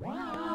Wow.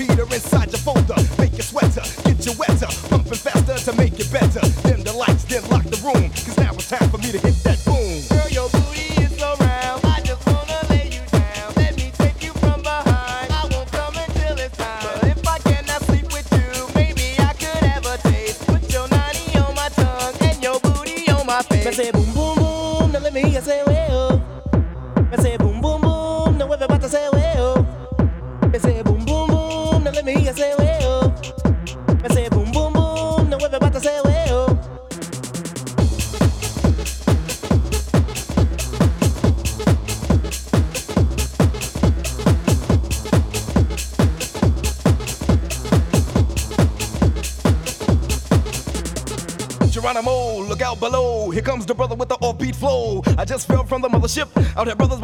Peter inside your folder. Make your sweater, get your wetter. Pumping faster to make it better. Dim the lights, then lock the room. Cause now it's time for me to hit that All the brothers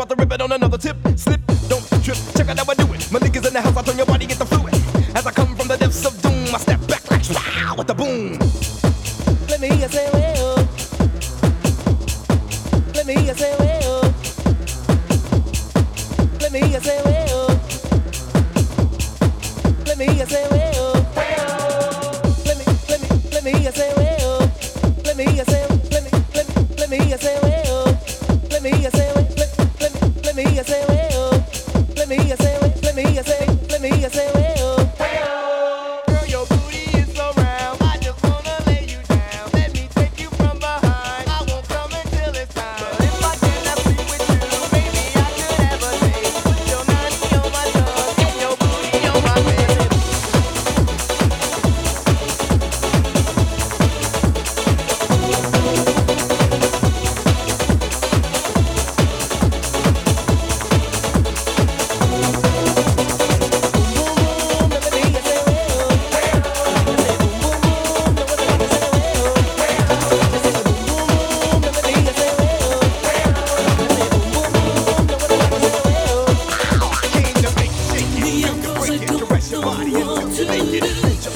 Make it essential.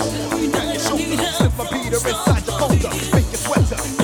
Now you shoulder. Slip a beater inside your folder. Make it wetter.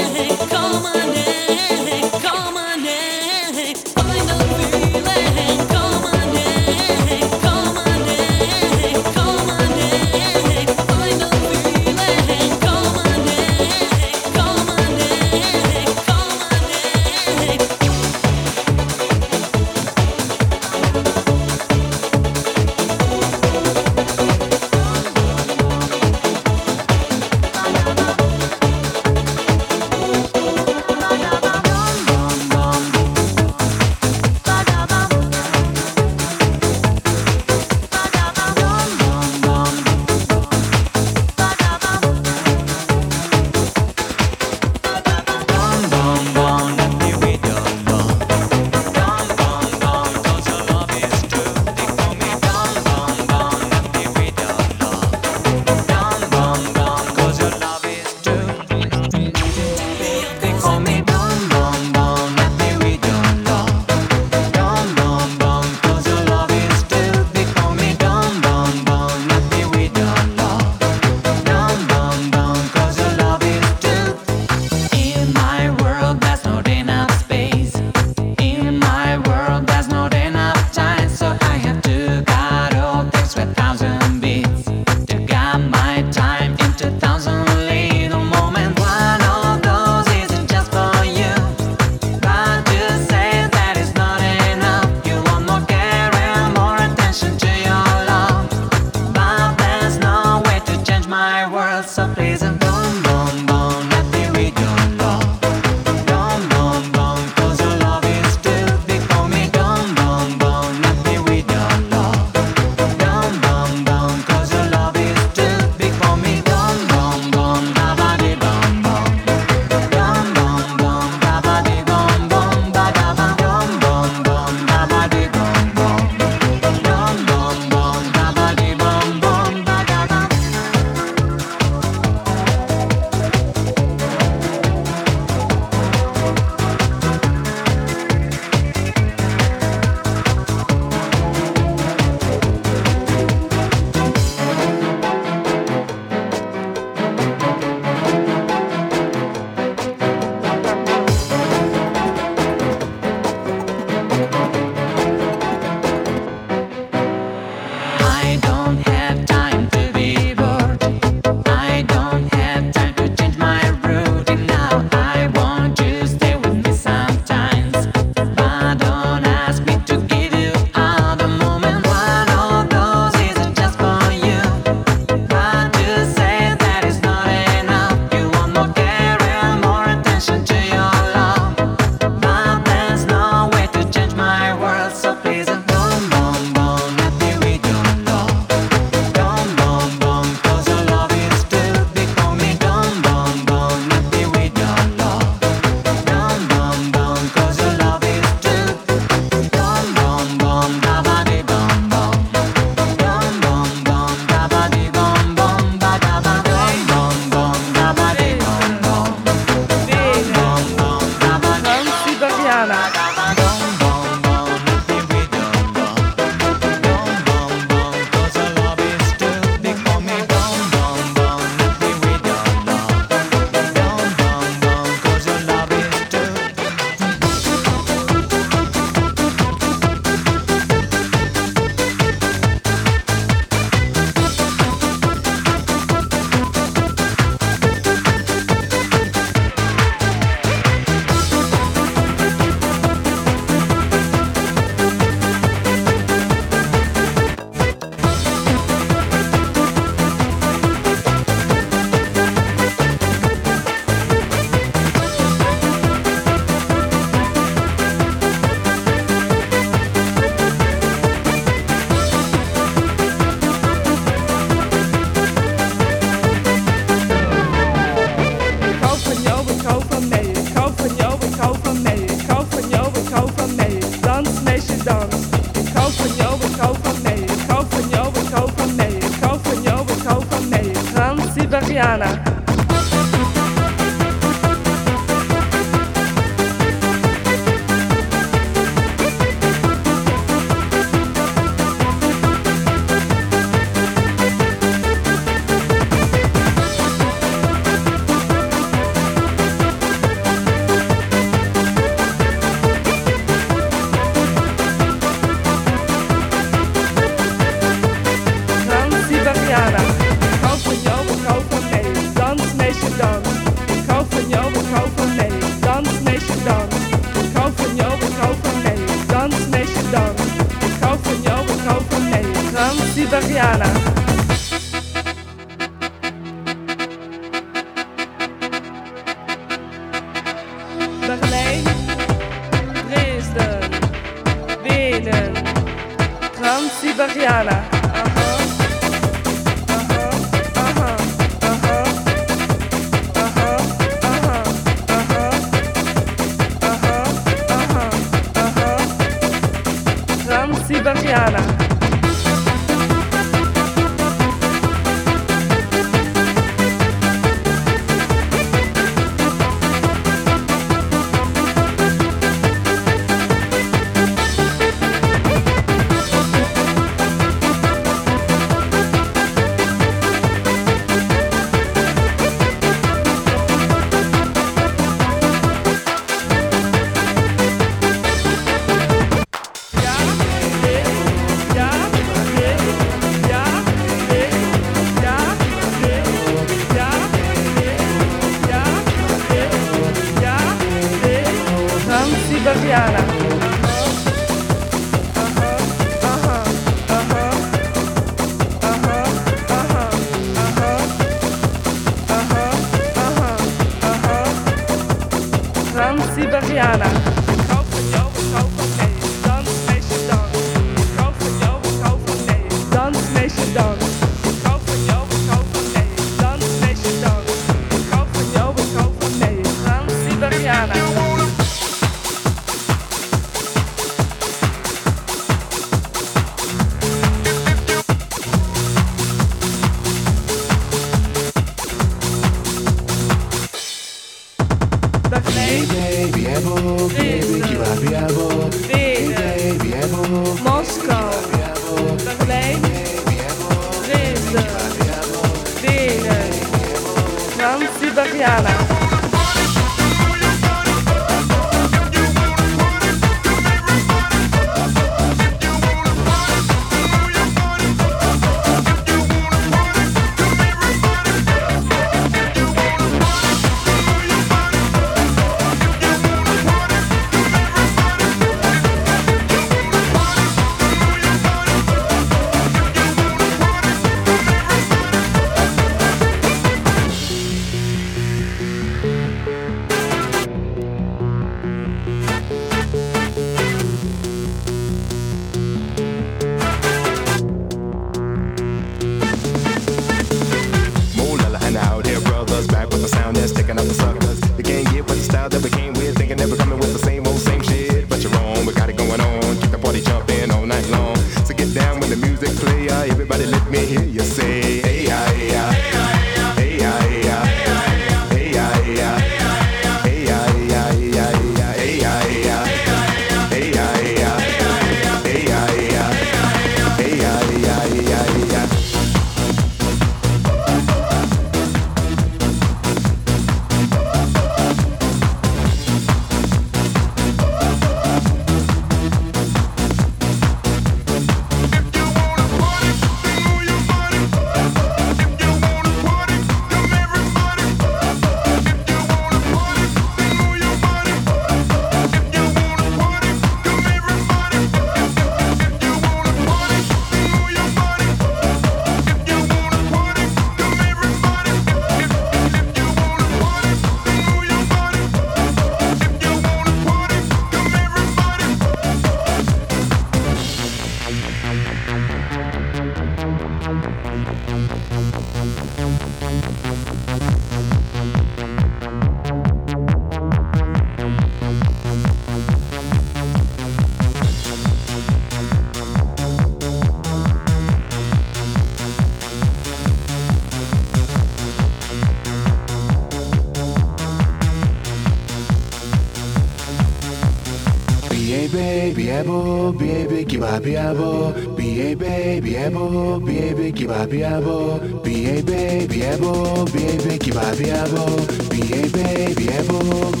Biabo, biebe kiba biabo, biebe biabo, biebe kiba biabo, biebe biabo, biebe kiba biabo, biebe biabo.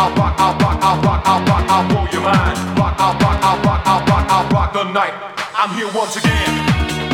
I'll rock, I'll rock, I'll rock, I'll rock, I'll blow your mind. Rock, I'll rock, I'll rock, I'll rock, I'll rock the night. I'm here once again.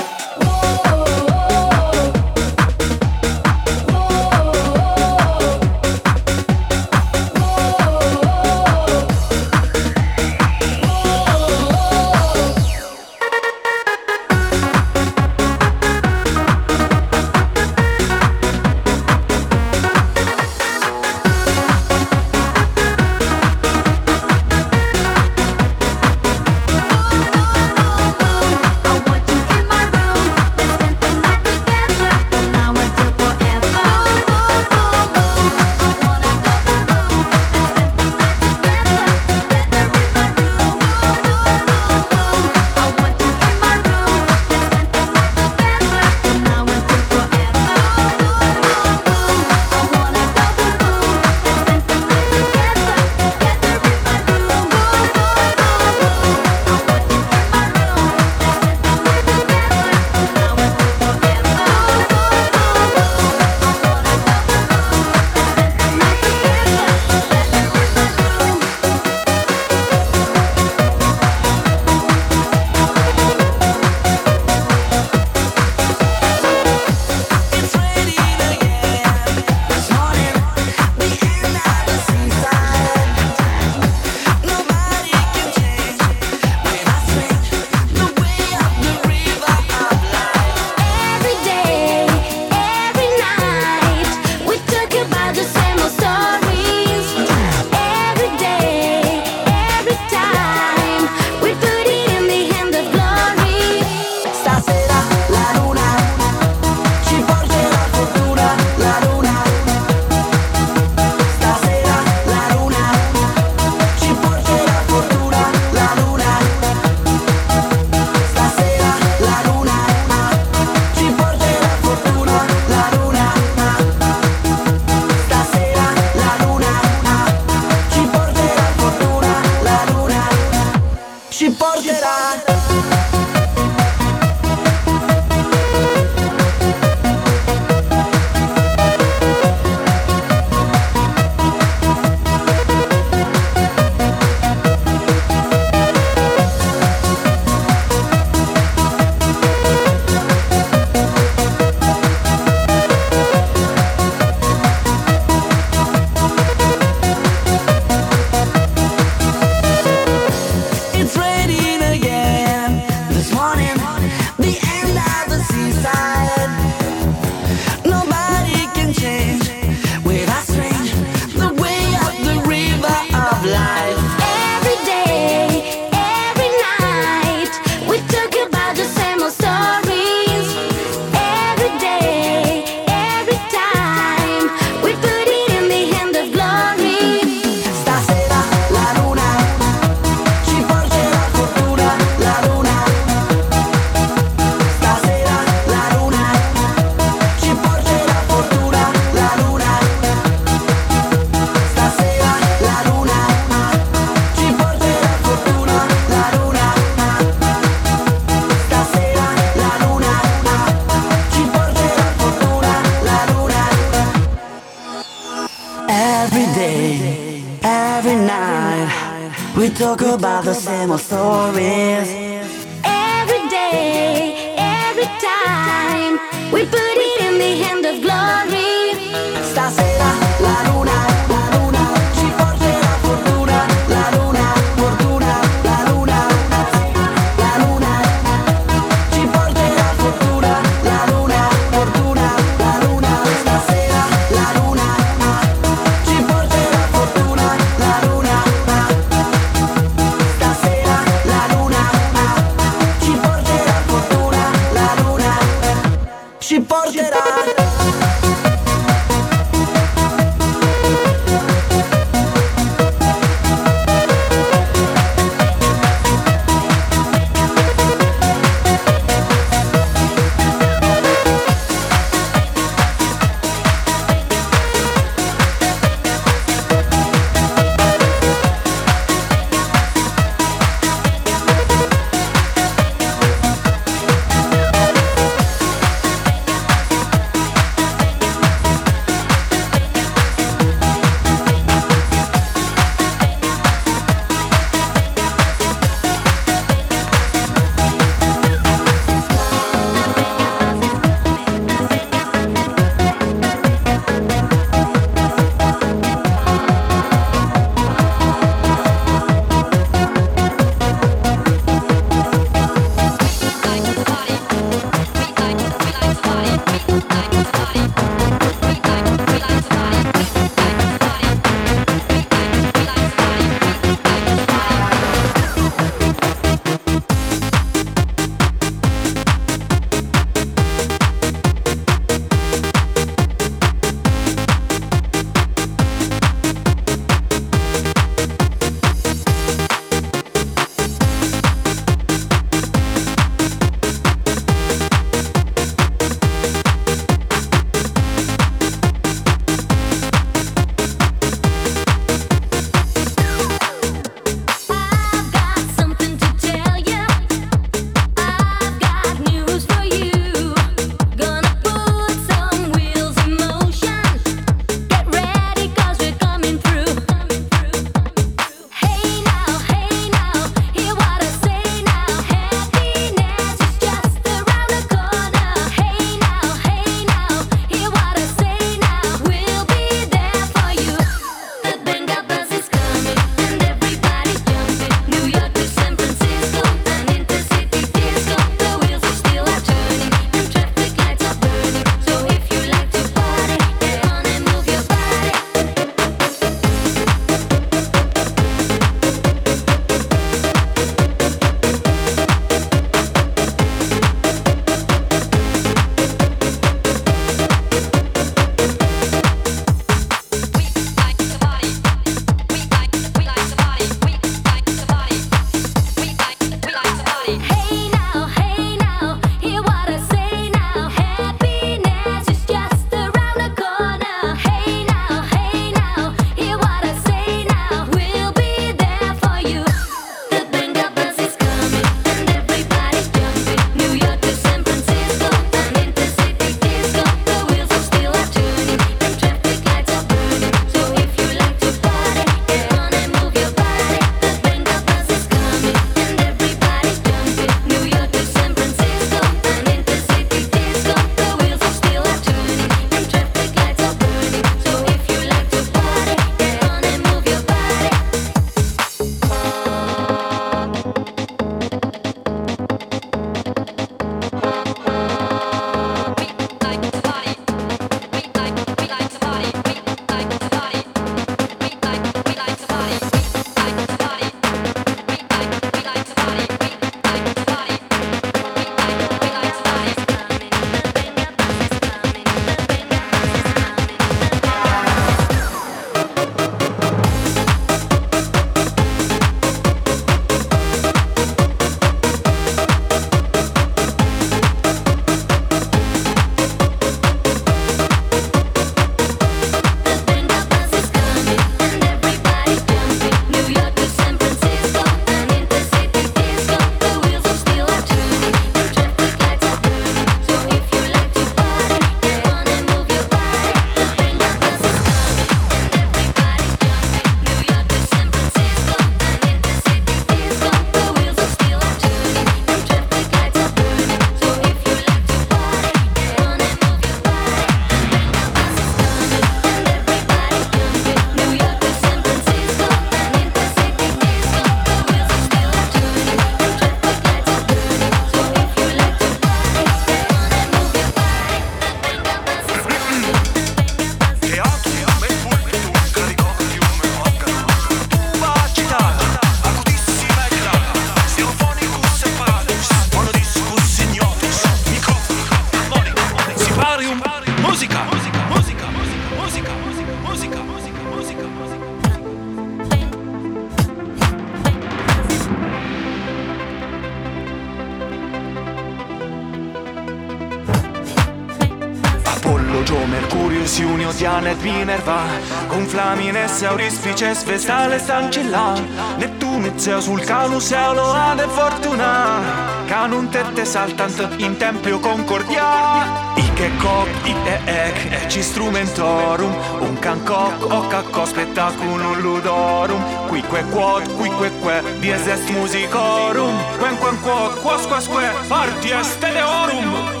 Minerva Con Flamine se aurispice svestale stancilla Neptune zeu sul canus se lo ha de fortuna. Canum tette saltant in tempio concordia. Che cop, i e ec, eci strumentorum, un cancoc, o cacco spettaculum ludorum, quique quod, qui que, que, dies est musicorum, quen quen quod, quos quasque, parti est deorum.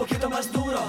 poquito más duro,